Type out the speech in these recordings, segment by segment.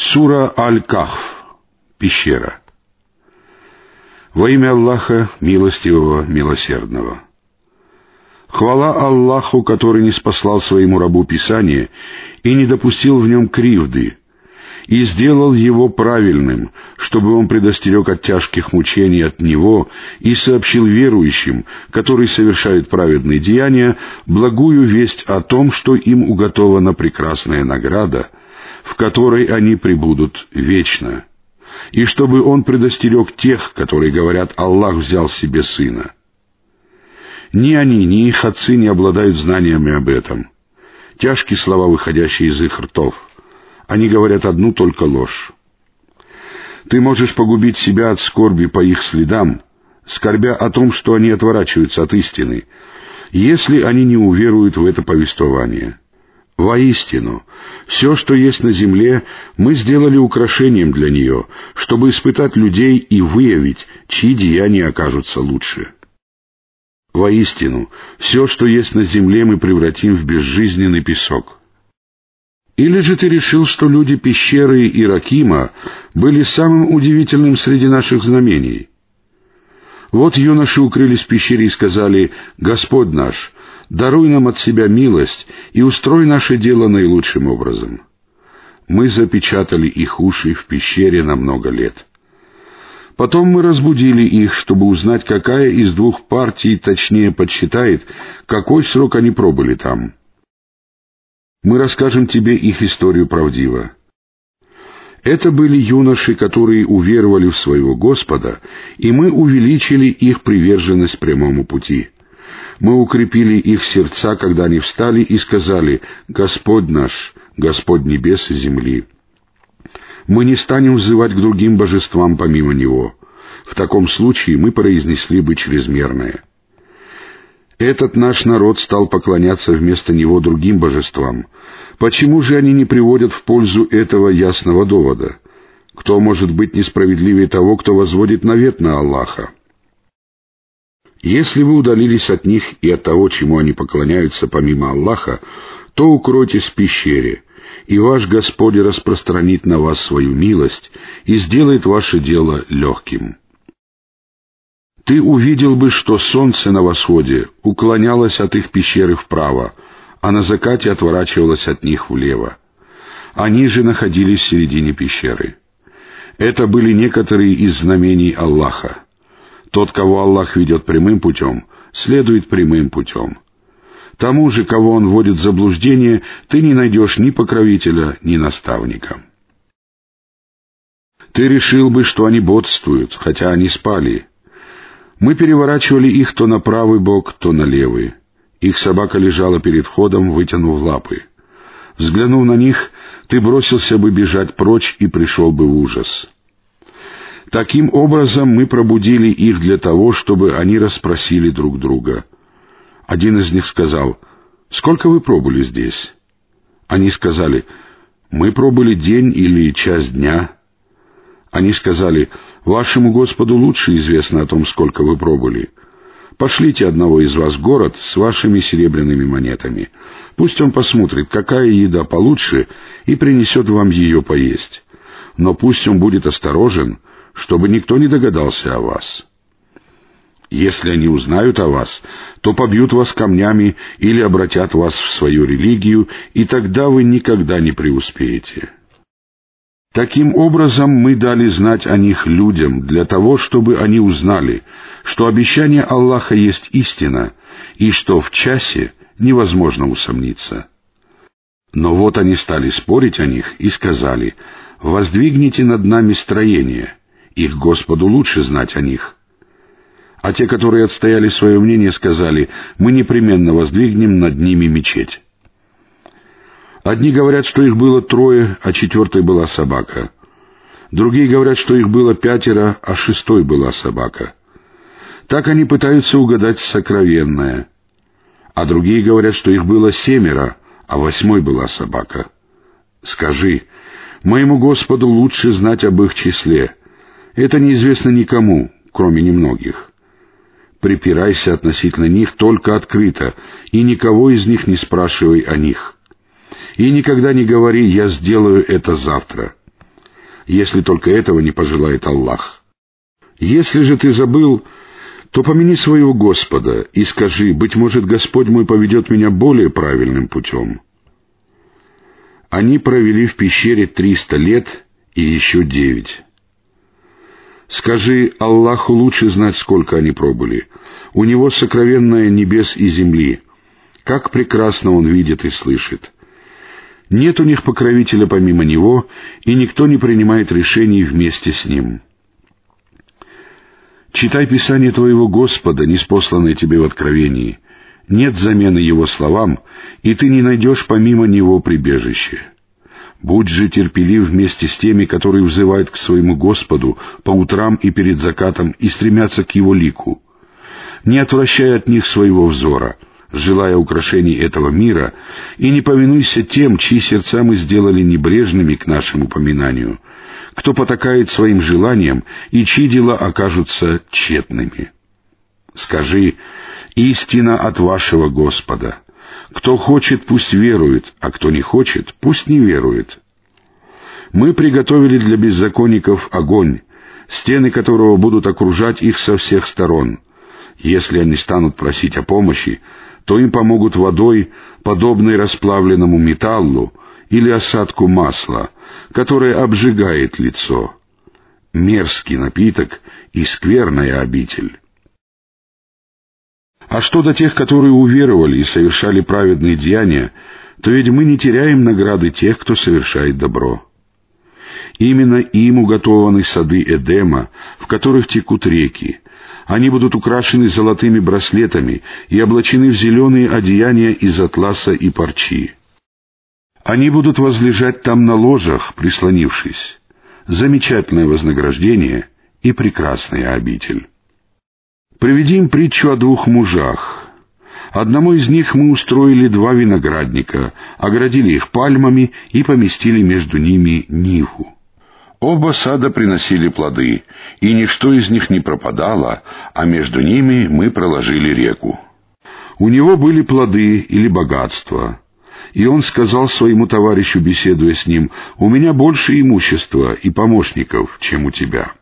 Сура Аль-Кахф. Пещера. Во имя Аллаха, милостивого, милосердного. Хвала Аллаху, который не спаслал своему рабу Писание и не допустил в нем кривды, и сделал его правильным, чтобы он предостерег от тяжких мучений от него и сообщил верующим, которые совершают праведные деяния, благую весть о том, что им уготована прекрасная награда, в которой они пребудут вечно, и чтобы он предостерег тех, которые говорят «Аллах взял себе сына». Ни они, ни их отцы не обладают знаниями об этом. Тяжкие слова, выходящие из их ртов. Они говорят одну только ложь. Ты можешь погубить себя от скорби по их следам, скорбя о том, что они отворачиваются от истины, если они не уверуют в это повествование. Воистину, все, что есть на земле, мы сделали украшением для нее, чтобы испытать людей и выявить, чьи деяния окажутся лучше. Воистину, все, что есть на земле, мы превратим в безжизненный песок. Или же ты решил, что люди пещеры и Ракима были самым удивительным среди наших знамений? Вот юноши укрылись в пещере и сказали, «Господь наш, даруй нам от себя милость и устрой наше дело наилучшим образом». Мы запечатали их уши в пещере на много лет. Потом мы разбудили их, чтобы узнать, какая из двух партий точнее подсчитает, какой срок они пробыли там. Мы расскажем тебе их историю правдиво. Это были юноши, которые уверовали в своего Господа, и мы увеличили их приверженность прямому пути. Мы укрепили их сердца, когда они встали и сказали «Господь наш, Господь небес и земли». Мы не станем взывать к другим божествам помимо Него. В таком случае мы произнесли бы чрезмерное. Этот наш народ стал поклоняться вместо него другим божествам. Почему же они не приводят в пользу этого ясного довода? Кто может быть несправедливее того, кто возводит навет на Аллаха? Если вы удалились от них и от того, чему они поклоняются помимо Аллаха, то укройтесь в пещере, и ваш Господь распространит на вас свою милость и сделает ваше дело легким. Ты увидел бы, что солнце на восходе уклонялось от их пещеры вправо, а на закате отворачивалось от них влево. Они же находились в середине пещеры. Это были некоторые из знамений Аллаха. Тот, кого Аллах ведет прямым путем, следует прямым путем. Тому же, кого Он вводит в заблуждение, ты не найдешь ни покровителя, ни наставника. Ты решил бы, что они бодствуют, хотя они спали. Мы переворачивали их то на правый бок, то на левый. Их собака лежала перед входом, вытянув лапы. Взглянув на них, ты бросился бы бежать прочь и пришел бы в ужас. Таким образом мы пробудили их для того, чтобы они расспросили друг друга. Один из них сказал, «Сколько вы пробыли здесь?» Они сказали, «Мы пробыли день или час дня». Они сказали, «Вашему Господу лучше известно о том, сколько вы пробыли. Пошлите одного из вас в город с вашими серебряными монетами. Пусть он посмотрит, какая еда получше, и принесет вам ее поесть. Но пусть он будет осторожен, чтобы никто не догадался о вас. Если они узнают о вас, то побьют вас камнями или обратят вас в свою религию, и тогда вы никогда не преуспеете. Таким образом мы дали знать о них людям, для того, чтобы они узнали, что обещание Аллаха есть истина, и что в часе невозможно усомниться. Но вот они стали спорить о них и сказали, «Воздвигните над нами строение, их Господу лучше знать о них». А те, которые отстояли свое мнение, сказали, «Мы непременно воздвигнем над ними мечеть». Одни говорят, что их было трое, а четвертой была собака. Другие говорят, что их было пятеро, а шестой была собака. Так они пытаются угадать сокровенное. А другие говорят, что их было семеро, а восьмой была собака. Скажи, моему Господу лучше знать об их числе. Это неизвестно никому, кроме немногих. Припирайся относительно них только открыто, и никого из них не спрашивай о них. И никогда не говори «я сделаю это завтра». если только этого не пожелает Аллах. Если же ты забыл, то помяни своего Господа и скажи, быть может, Господь мой поведет меня более правильным путем. Они провели в пещере триста лет и еще девять. Скажи, Аллаху лучше знать, сколько они пробыли. У Него сокровенное небес и земли. Как прекрасно Он видит и слышит. Нет у них покровителя помимо Него, и никто не принимает решений вместе с Ним. Читай Писание твоего Господа, неспосланное тебе в откровении. Нет замены Его словам, и ты не найдешь помимо Него прибежище. Будь же терпелив вместе с теми, которые взывают к своему Господу по утрам и перед закатом и стремятся к Его лику. Не отвращай от них своего взора, желая украшений этого мира, и не повинуйся тем, чьи сердца мы сделали небрежными к нашему упоминанию, кто потакает своим желаниям и чьи дела окажутся тщетными. Скажи, истина от вашего Господа. Кто хочет, пусть верует, а кто не хочет, пусть не верует. Мы приготовили для беззаконников огонь, стены которого будут окружать их со всех сторон. Если они станут просить о помощи, то им помогут водой, подобной расплавленному металлу, или осадку масла, которое обжигает лицо. Мерзкий напиток и скверная обитель. А что до тех, которые уверовали и совершали праведные деяния, то ведь мы не теряем награды тех, кто совершает добро. Именно им уготованы сады Эдема, в которых текут реки. Они будут украшены золотыми браслетами и облачены в зеленые одеяния из атласа и парчи. Они будут возлежать там на ложах, прислонившись. Замечательное вознаграждение и прекрасная обитель. Приведим притчу о двух мужах. Одному из них мы устроили два виноградника, оградили их пальмами и поместили между ними ниву. Оба сада приносили плоды, и ничто из них не пропадало, а между ними мы проложили реку. У него были плоды или богатства, и он сказал своему товарищу, беседуя с ним, «У меня больше имущества и помощников, чем у тебя».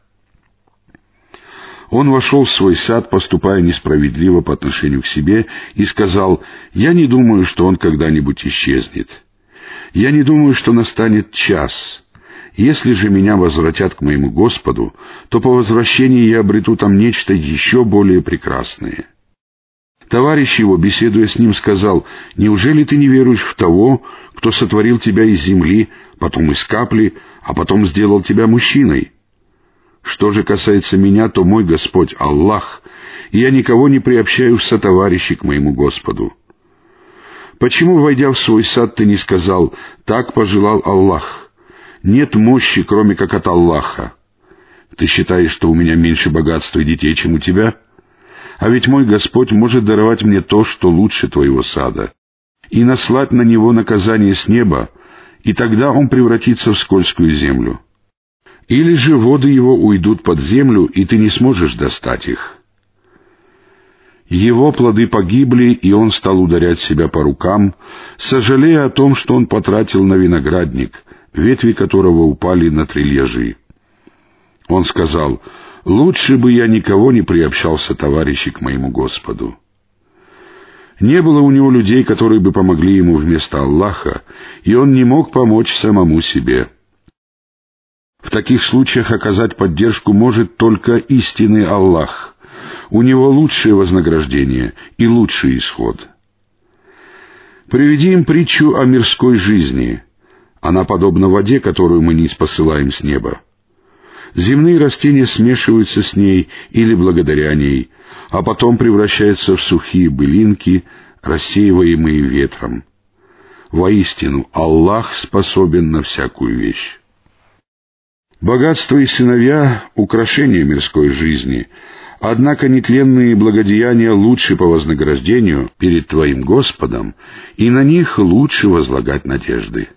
Он вошел в свой сад, поступая несправедливо по отношению к себе, и сказал, «Я не думаю, что он когда-нибудь исчезнет. Я не думаю, что настанет час. Если же меня возвратят к моему Господу, то по возвращении я обрету там нечто еще более прекрасное». Товарищ его, беседуя с ним, сказал, «Неужели ты не веруешь в того, кто сотворил тебя из земли, потом из капли, а потом сделал тебя мужчиной?» Что же касается меня, то мой Господь — Аллах, и я никого не приобщаю в сотоварищи к моему Господу. Почему, войдя в свой сад, ты не сказал «так пожелал Аллах»? Нет мощи, кроме как от Аллаха. Ты считаешь, что у меня меньше богатства и детей, чем у тебя? А ведь мой Господь может даровать мне то, что лучше твоего сада, и наслать на него наказание с неба, и тогда он превратится в скользкую землю. Или же воды его уйдут под землю, и ты не сможешь достать их. Его плоды погибли, и он стал ударять себя по рукам, сожалея о том, что он потратил на виноградник, ветви которого упали на трильяжи. Он сказал, «Лучше бы я никого не приобщался, товарищи, к моему Господу». Не было у него людей, которые бы помогли ему вместо Аллаха, и он не мог помочь самому себе. В таких случаях оказать поддержку может только истинный Аллах. У него лучшее вознаграждение и лучший исход. Приведи им притчу о мирской жизни. Она подобна воде, которую мы не спосылаем с неба. Земные растения смешиваются с ней или благодаря ней, а потом превращаются в сухие былинки, рассеиваемые ветром. Воистину, Аллах способен на всякую вещь. Богатство и сыновья — украшения мирской жизни, однако нетленные благодеяния лучше по вознаграждению перед Твоим Господом, и на них лучше возлагать надежды.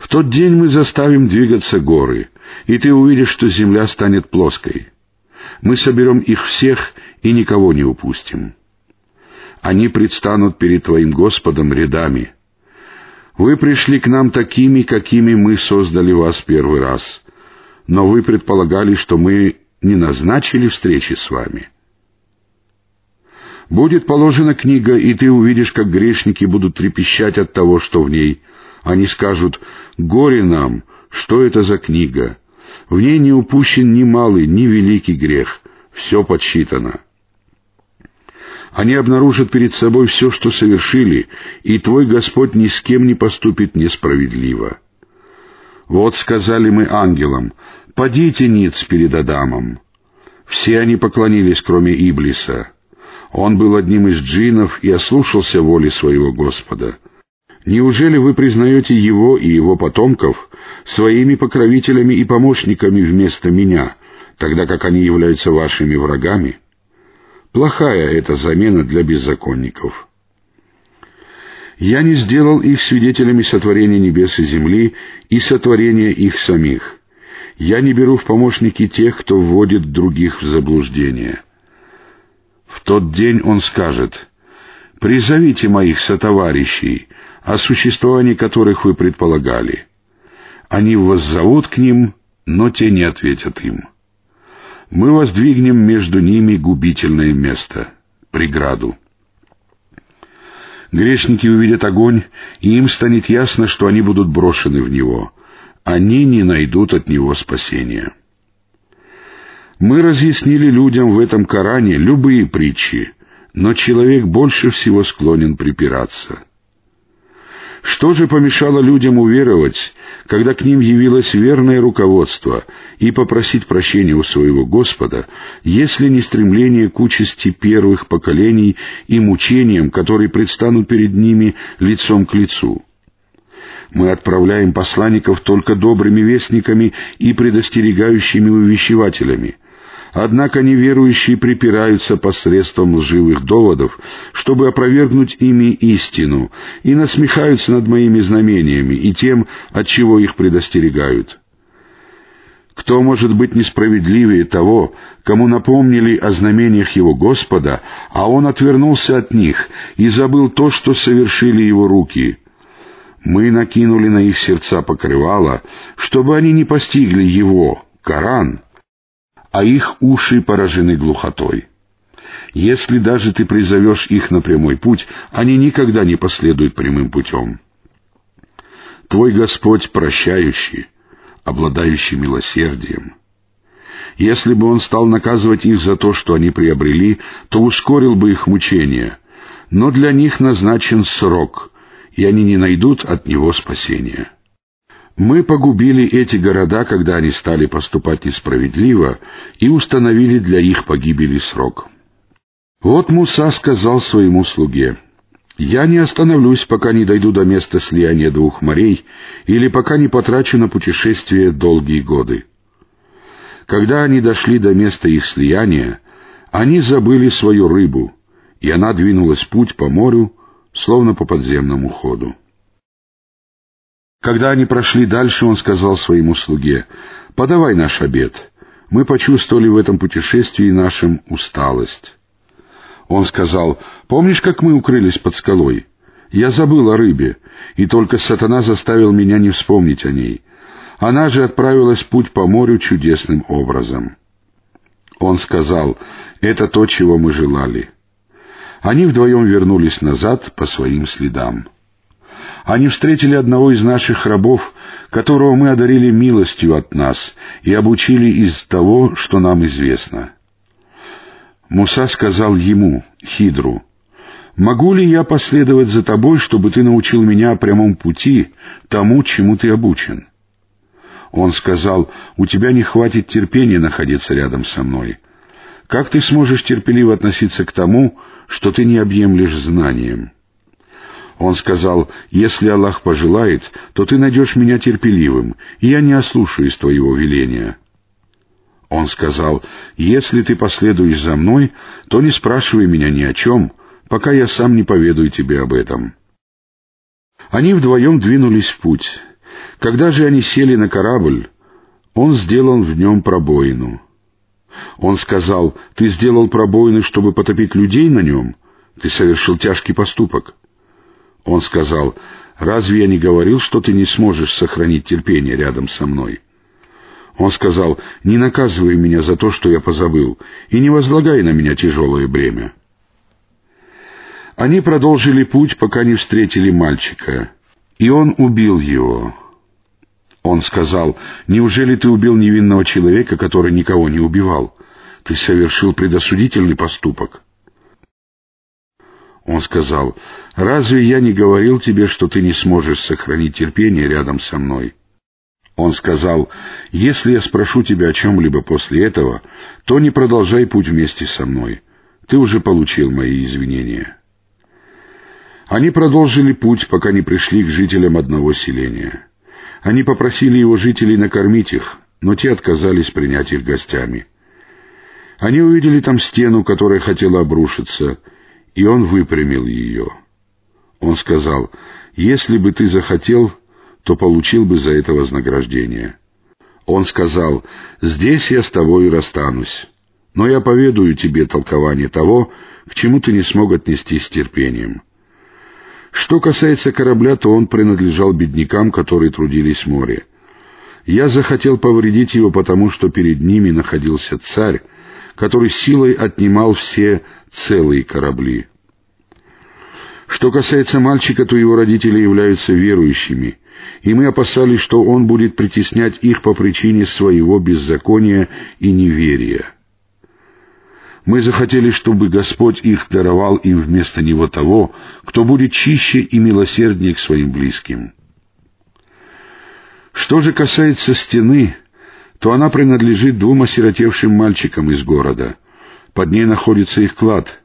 В тот день мы заставим двигаться горы, и ты увидишь, что земля станет плоской. Мы соберем их всех и никого не упустим. Они предстанут перед Твоим Господом рядами — Вы пришли к нам такими, какими мы создали вас первый раз, но вы предполагали, что мы не назначили встречи с вами. Будет положена книга, и ты увидишь, как грешники будут трепещать от того, что в ней. Они скажут «Горе нам! Что это за книга? В ней не упущен ни малый, ни великий грех. Все подсчитано». Они обнаружат перед собой все, что совершили, и твой Господь ни с кем не поступит несправедливо. Вот сказали мы ангелам, «Падите ниц перед Адамом». Все они поклонились, кроме Иблиса. Он был одним из джинов и ослушался воли своего Господа. Неужели вы признаете его и его потомков своими покровителями и помощниками вместо меня, тогда как они являются вашими врагами?» Плохая эта замена для беззаконников. Я не сделал их свидетелями сотворения небес и земли и сотворения их самих. Я не беру в помощники тех, кто вводит других в заблуждение. В тот день он скажет, «Призовите моих сотоварищей, о существовании которых вы предполагали». Они воззовут к ним, но те не ответят им мы воздвигнем между ними губительное место, преграду. Грешники увидят огонь, и им станет ясно, что они будут брошены в него. Они не найдут от него спасения. Мы разъяснили людям в этом Коране любые притчи, но человек больше всего склонен припираться — что же помешало людям уверовать, когда к ним явилось верное руководство, и попросить прощения у своего Господа, если не стремление к участи первых поколений и мучениям, которые предстанут перед ними лицом к лицу? Мы отправляем посланников только добрыми вестниками и предостерегающими увещевателями, Однако неверующие припираются посредством лживых доводов, чтобы опровергнуть ими истину, и насмехаются над моими знамениями и тем, от чего их предостерегают. Кто может быть несправедливее того, кому напомнили о знамениях его Господа, а он отвернулся от них и забыл то, что совершили его руки? Мы накинули на их сердца покрывало, чтобы они не постигли его, Коран, а их уши поражены глухотой. Если даже ты призовешь их на прямой путь, они никогда не последуют прямым путем. Твой Господь прощающий, обладающий милосердием. Если бы Он стал наказывать их за то, что они приобрели, то ускорил бы их мучения, но для них назначен срок, и они не найдут от Него спасения. Мы погубили эти города, когда они стали поступать несправедливо, и установили для их погибели срок. Вот Муса сказал своему слуге, «Я не остановлюсь, пока не дойду до места слияния двух морей, или пока не потрачу на путешествие долгие годы». Когда они дошли до места их слияния, они забыли свою рыбу, и она двинулась путь по морю, словно по подземному ходу. Когда они прошли дальше, он сказал своему слуге, «Подавай наш обед. Мы почувствовали в этом путешествии нашим усталость». Он сказал, «Помнишь, как мы укрылись под скалой? Я забыл о рыбе, и только сатана заставил меня не вспомнить о ней. Она же отправилась путь по морю чудесным образом». Он сказал, «Это то, чего мы желали». Они вдвоем вернулись назад по своим следам они встретили одного из наших рабов, которого мы одарили милостью от нас и обучили из того, что нам известно. Муса сказал ему, Хидру, «Могу ли я последовать за тобой, чтобы ты научил меня прямом пути, тому, чему ты обучен?» Он сказал, «У тебя не хватит терпения находиться рядом со мной. Как ты сможешь терпеливо относиться к тому, что ты не объемлешь знанием?» Он сказал, «Если Аллах пожелает, то ты найдешь меня терпеливым, и я не ослушаюсь твоего веления». Он сказал, «Если ты последуешь за мной, то не спрашивай меня ни о чем, пока я сам не поведаю тебе об этом». Они вдвоем двинулись в путь. Когда же они сели на корабль, он сделал в нем пробоину. Он сказал, «Ты сделал пробоины, чтобы потопить людей на нем? Ты совершил тяжкий поступок». Он сказал, разве я не говорил, что ты не сможешь сохранить терпение рядом со мной?» Он сказал, «Не наказывай меня за то, что я позабыл, и не возлагай на меня тяжелое бремя». Они продолжили путь, пока не встретили мальчика, и он убил его. Он сказал, «Неужели ты убил невинного человека, который никого не убивал? Ты совершил предосудительный поступок». Он сказал, «Разве я не говорил тебе, что ты не сможешь сохранить терпение рядом со мной?» Он сказал, «Если я спрошу тебя о чем-либо после этого, то не продолжай путь вместе со мной. Ты уже получил мои извинения». Они продолжили путь, пока не пришли к жителям одного селения. Они попросили его жителей накормить их, но те отказались принять их гостями. Они увидели там стену, которая хотела обрушиться, и он выпрямил ее. Он сказал, «Если бы ты захотел, то получил бы за это вознаграждение». Он сказал, «Здесь я с тобой расстанусь, но я поведаю тебе толкование того, к чему ты не смог отнестись с терпением». Что касается корабля, то он принадлежал беднякам, которые трудились в море. Я захотел повредить его, потому что перед ними находился царь, который силой отнимал все целые корабли. Что касается мальчика, то его родители являются верующими, и мы опасались, что он будет притеснять их по причине своего беззакония и неверия. Мы захотели, чтобы Господь их даровал им вместо него того, кто будет чище и милосерднее к своим близким. Что же касается стены, то она принадлежит двум осиротевшим мальчикам из города. Под ней находится их клад.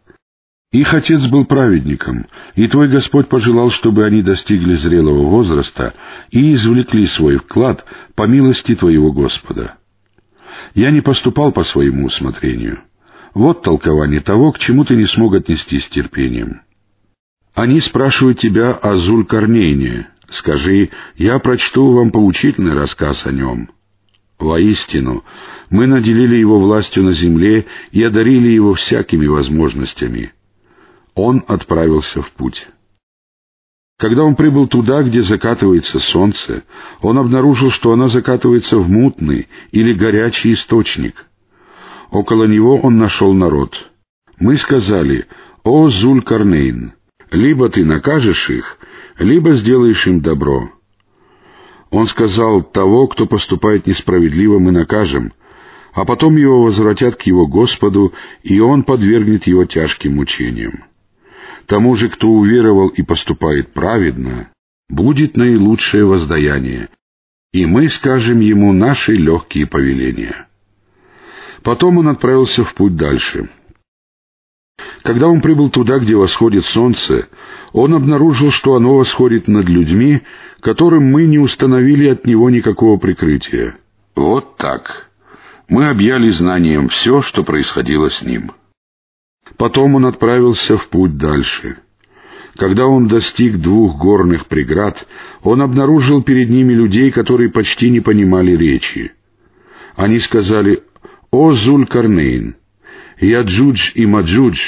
Их отец был праведником, и твой Господь пожелал, чтобы они достигли зрелого возраста и извлекли свой вклад по милости твоего Господа. Я не поступал по своему усмотрению. Вот толкование того, к чему ты не смог отнестись с терпением. Они спрашивают тебя о Зуль-Корнейне. Скажи, я прочту вам поучительный рассказ о нем. Воистину, мы наделили его властью на земле и одарили его всякими возможностями. Он отправился в путь. Когда он прибыл туда, где закатывается солнце, он обнаружил, что оно закатывается в мутный или горячий источник. Около него он нашел народ. Мы сказали, «О, Зуль-Карнейн, либо ты накажешь их, либо сделаешь им добро». Он сказал, «Того, кто поступает несправедливо, мы накажем, а потом его возвратят к его Господу, и он подвергнет его тяжким мучениям. Тому же, кто уверовал и поступает праведно, будет наилучшее воздаяние, и мы скажем ему наши легкие повеления». Потом он отправился в путь дальше. Когда он прибыл туда, где восходит солнце, он обнаружил, что оно восходит над людьми, которым мы не установили от него никакого прикрытия. Вот так. Мы объяли знанием все, что происходило с ним. Потом он отправился в путь дальше. Когда он достиг двух горных преград, он обнаружил перед ними людей, которые почти не понимали речи. Они сказали «О Зуль-Карнейн! Яджудж и Маджудж,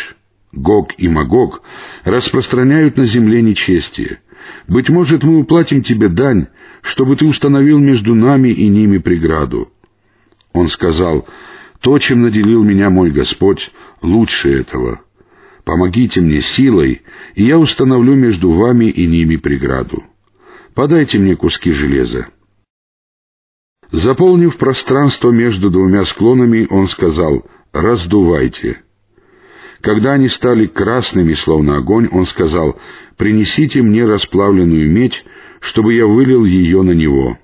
Гог и Магог распространяют на земле нечестие. Быть может, мы уплатим тебе дань, чтобы ты установил между нами и ними преграду». Он сказал, «То, чем наделил меня мой Господь, лучше этого. Помогите мне силой, и я установлю между вами и ними преграду. Подайте мне куски железа». Заполнив пространство между двумя склонами, он сказал «раздувайте». Когда они стали красными, словно огонь, он сказал «принесите мне расплавленную медь, чтобы я вылил ее на него».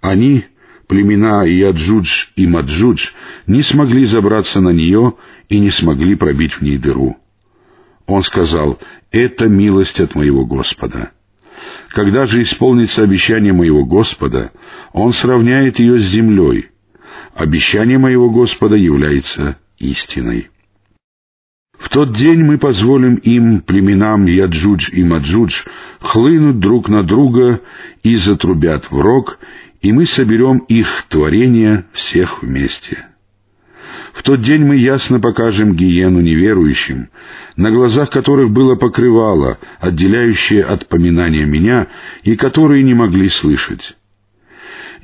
Они, племена Яджудж и Маджудж, не смогли забраться на нее и не смогли пробить в ней дыру. Он сказал «это милость от моего Господа». Когда же исполнится обещание моего Господа, Он сравняет ее с землей. Обещание моего Господа является истиной. В тот день мы позволим им, племенам Яджудж и Маджудж, хлынуть друг на друга и затрубят в рог, и мы соберем их творения всех вместе. В тот день мы ясно покажем гиену неверующим, на глазах которых было покрывало, отделяющее от поминания меня, и которые не могли слышать.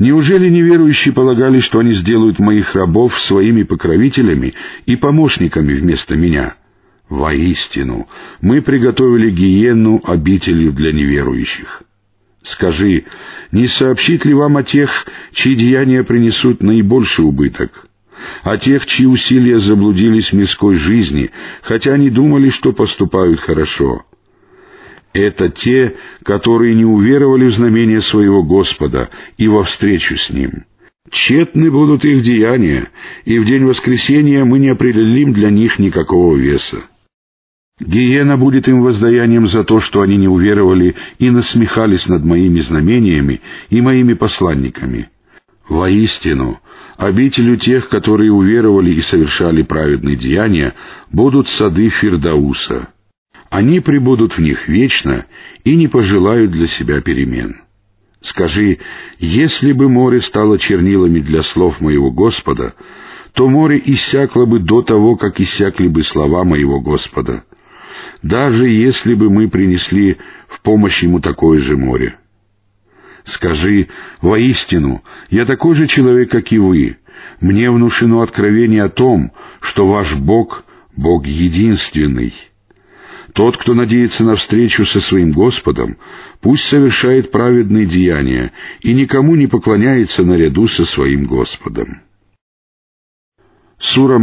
Неужели неверующие полагали, что они сделают моих рабов своими покровителями и помощниками вместо меня? Воистину, мы приготовили гиену обителью для неверующих. Скажи, не сообщит ли вам о тех, чьи деяния принесут наибольший убыток? О тех, чьи усилия заблудились в мирской жизни, хотя они думали, что поступают хорошо. Это те, которые не уверовали в знамение своего Господа и во встречу с Ним. Тщетны будут их деяния, и в день воскресения мы не определим для них никакого веса. Гиена будет им воздаянием за то, что они не уверовали и насмехались над моими знамениями и моими посланниками. Воистину, обителю тех, которые уверовали и совершали праведные деяния, будут сады Фирдауса. Они пребудут в них вечно и не пожелают для себя перемен. Скажи, если бы море стало чернилами для слов моего Господа, то море иссякло бы до того, как иссякли бы слова моего Господа даже если бы мы принесли в помощь ему такое же море. Скажи, воистину, я такой же человек, как и вы. Мне внушено откровение о том, что ваш Бог — Бог единственный. Тот, кто надеется на встречу со своим Господом, пусть совершает праведные деяния и никому не поклоняется наряду со своим Господом. Сура